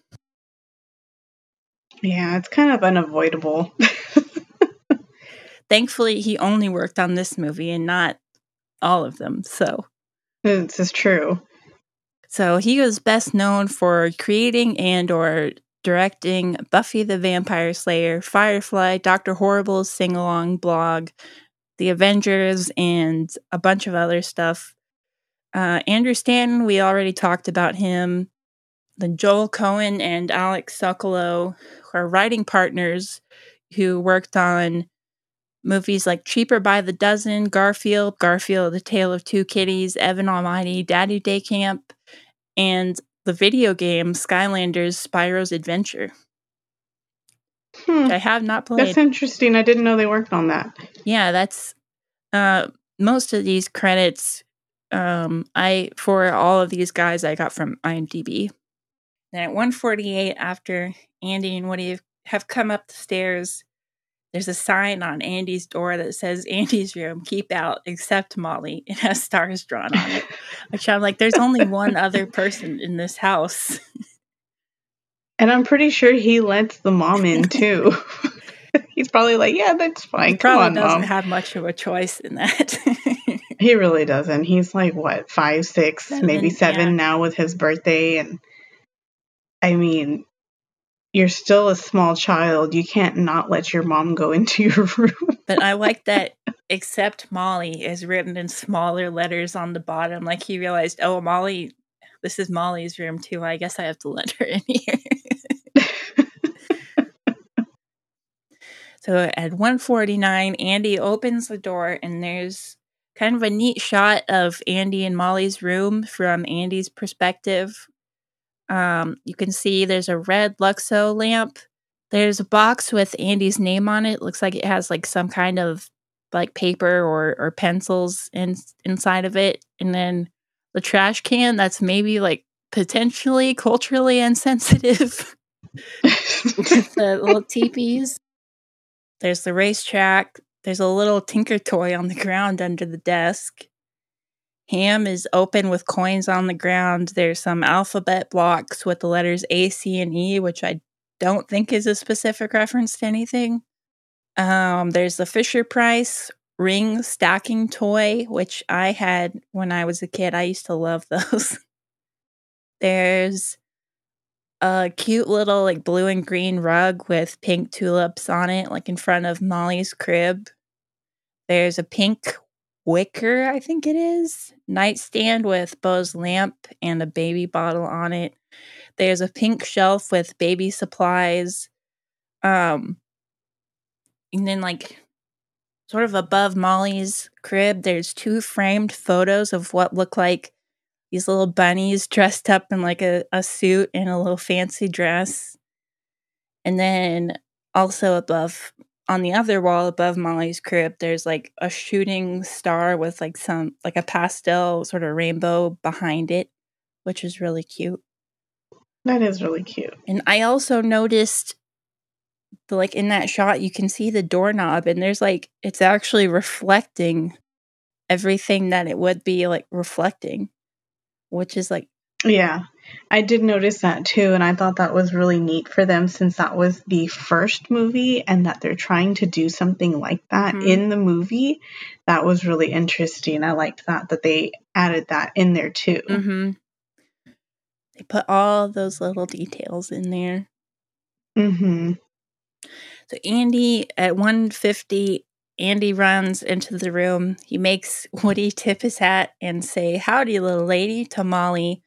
Yeah, it's kind of unavoidable. Thankfully, he only worked on this movie and not all of them. So this is true. So he was best known for creating and or directing Buffy the Vampire Slayer, Firefly, Doctor Horrible's sing-along blog, The Avengers, and a bunch of other stuff. Uh, Andrew Stanton, we already talked about him. Then Joel Cohen and Alex Sokolow are writing partners who worked on movies like Cheaper by the Dozen, Garfield, Garfield, The Tale of Two Kitties, Evan Almighty, Daddy Day Camp, and the video game Skylanders Spyro's Adventure. Hmm. I have not played. That's interesting. I didn't know they worked on that. Yeah, that's uh most of these credits um I for all of these guys I got from IMDb. Then at 148 after Andy and Woody have come up the stairs, there's a sign on Andy's door that says Andy's room, keep out except Molly. It has stars drawn on it. Which I'm like, there's only one other person in this house. And I'm pretty sure he lets the mom in too. He's probably like, yeah, that's fine. He probably on, doesn't mom. have much of a choice in that. he really doesn't. He's like what, five, six, seven, maybe seven yeah. now with his birthday and I mean, you're still a small child. You can't not let your mom go into your room. but I like that except Molly is written in smaller letters on the bottom. Like he realized, oh, Molly, this is Molly's room too. I guess I have to let her in here. so at 149, Andy opens the door and there's kind of a neat shot of Andy and Molly's room from Andy's perspective um, you can see there's a red Luxo lamp. There's a box with Andy's name on it. Looks like it has like some kind of like paper or or pencils in inside of it. And then the trash can that's maybe like potentially culturally insensitive the little teepees. There's the racetrack. There's a little tinker toy on the ground under the desk. Hamm is open with coins on the ground. There's some alphabet blocks with the letters A, C, and E, which I don't think is a specific reference to anything. Um, there's the Fisher Price ring stacking toy, which I had when I was a kid. I used to love those. there's a cute little like blue and green rug with pink tulips on it, like in front of Molly's crib. There's a pink wicker, I think it is, nightstand with Bo's lamp and a baby bottle on it. There's a pink shelf with baby supplies. Um, and then, like, sort of above Molly's crib, there's two framed photos of what look like these little bunnies dressed up in like a, a suit and a little fancy dress. And then also above on the other wall above Molly's crib, there's like a shooting star with like some like a pastel sort of rainbow behind it, which is really cute. That is really cute. And I also noticed the, like in that shot you can see the doorknob and there's like it's actually reflecting everything that it would be like reflecting, which is like yeah. I did notice that too, and I thought that was really neat for them since that was the first movie and that they're trying to do something like that mm-hmm. in the movie. That was really interesting. I liked that that they added that in there too. Mm-hmm. They put all those little details in there. Mm-hmm. So Andy at 150 Andy runs into the room. He makes Woody tip his hat and say, Howdy, little lady, to Molly.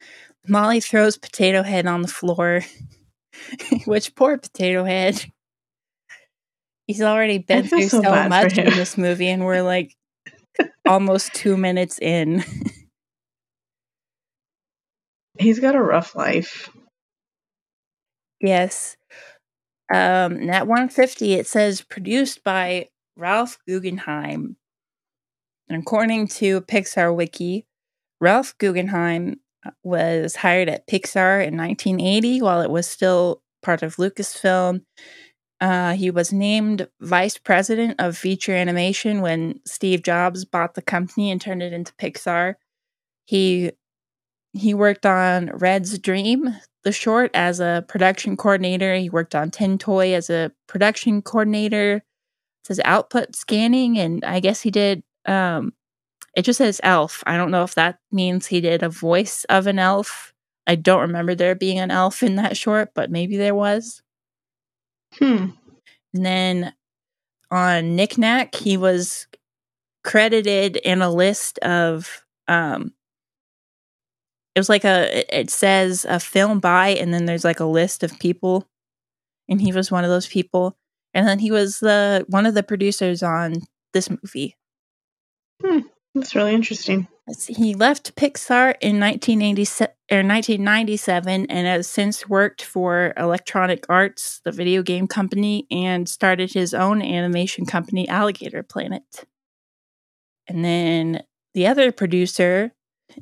Molly throws Potato Head on the floor, which poor Potato Head. He's already been through so, so much in this movie, and we're like almost two minutes in. He's got a rough life. Yes. Um, at 150, it says produced by Ralph Guggenheim. And according to Pixar Wiki, Ralph Guggenheim was hired at Pixar in 1980 while it was still part of Lucasfilm. Uh, he was named vice president of feature animation when Steve Jobs bought the company and turned it into Pixar. He he worked on Red's Dream, the short, as a production coordinator. He worked on Tin Toy as a production coordinator says output scanning, and I guess he did. Um, it just says elf. I don't know if that means he did a voice of an elf. I don't remember there being an elf in that short, but maybe there was. Hmm. And then on Knick Knack, he was credited in a list of um it was like a it says a film by and then there's like a list of people and he was one of those people and then he was the one of the producers on this movie. Hmm, that's really interesting. He left Pixar in 1987 or 1997 and has since worked for Electronic Arts, the video game company, and started his own animation company, Alligator Planet. And then the other producer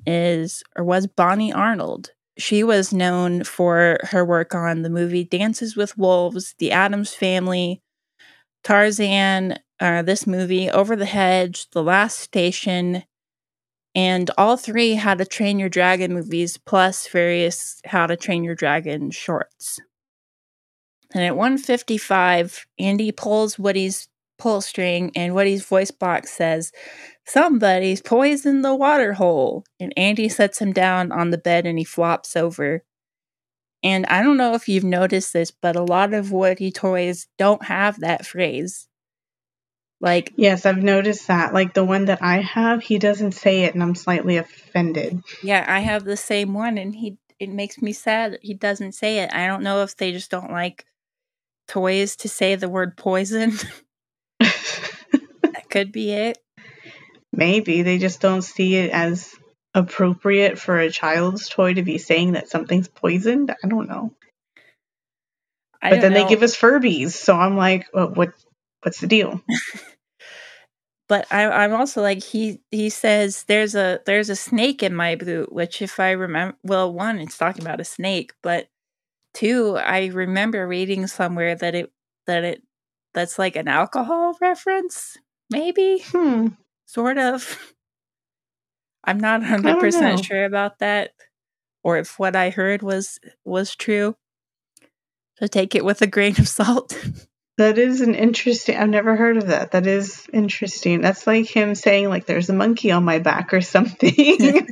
is or was Bonnie Arnold. She was known for her work on the movie Dances with Wolves, The Addams Family, Tarzan, uh, this movie, Over the Hedge, The Last Station, and all three How to Train Your Dragon movies, plus various How to Train Your Dragon shorts. And at 155, Andy pulls Woody's pull string, and Woody's voice box says, Somebody's poisoned the water hole. And Andy sets him down on the bed and he flops over. And I don't know if you've noticed this, but a lot of Woody toys don't have that phrase. Like, yes, I've noticed that. Like the one that I have, he doesn't say it, and I'm slightly offended. Yeah, I have the same one, and he it makes me sad he doesn't say it. I don't know if they just don't like toys to say the word poison. that could be it. Maybe they just don't see it as appropriate for a child's toy to be saying that something's poisoned? I don't know. I but then know. they give us Furbies, so I'm like, well, what? What's the deal? but I, am also like he he says there's a there's a snake in my boot, which if I remember, well, one it's talking about a snake, but two I remember reading somewhere that it that it that's like an alcohol reference, maybe, hmm. sort of. I'm not 100% sure about that or if what I heard was was true. So take it with a grain of salt. That is an interesting. I've never heard of that. That is interesting. That's like him saying like there's a monkey on my back or something.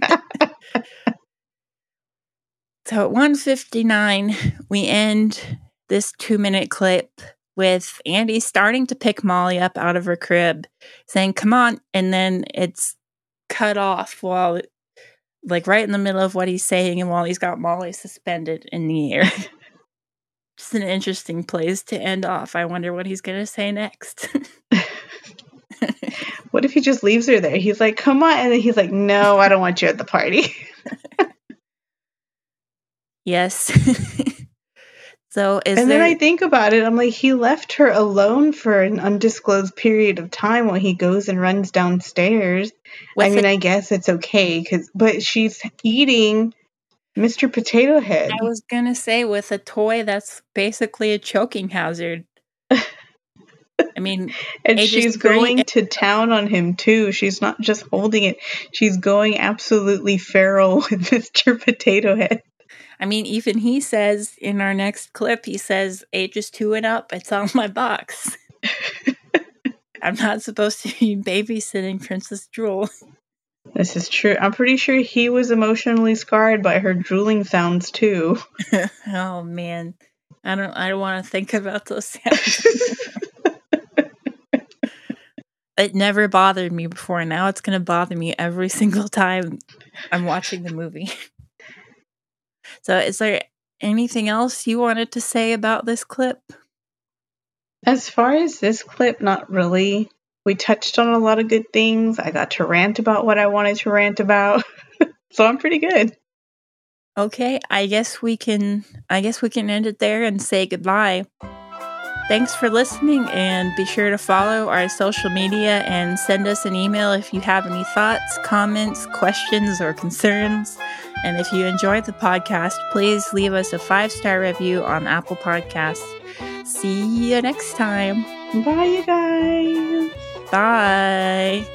so at 159 we end this 2-minute clip with Andy starting to pick Molly up out of her crib, saying, Come on. And then it's cut off while like right in the middle of what he's saying and while he's got Molly suspended in the air. Just an interesting place to end off. I wonder what he's going to say next. what if he just leaves her there? He's like, "Come on." And then he's like, "No, I don't want you at the party." yes. So is and there... then I think about it, I'm like, he left her alone for an undisclosed period of time while he goes and runs downstairs. I mean, I guess it's okay, cause but she's eating Mr. Potato Head. I was gonna say with a toy that's basically a choking hazard. I mean, and she's going to town on him too. She's not just holding it; she's going absolutely feral with Mr. Potato Head. I mean, even he says in our next clip, he says, ages two and up, it's on my box. I'm not supposed to be babysitting Princess Drool. This is true. I'm pretty sure he was emotionally scarred by her drooling sounds too. oh man. I don't I don't want to think about those sounds. it never bothered me before. Now it's going to bother me every single time I'm watching the movie. so, is there anything else you wanted to say about this clip? As far as this clip, not really. We touched on a lot of good things. I got to rant about what I wanted to rant about. so I'm pretty good. Okay, I guess we can I guess we can end it there and say goodbye. Thanks for listening and be sure to follow our social media and send us an email if you have any thoughts, comments, questions, or concerns. And if you enjoyed the podcast, please leave us a five star review on Apple Podcasts. See you next time. Bye, you guys. Bye.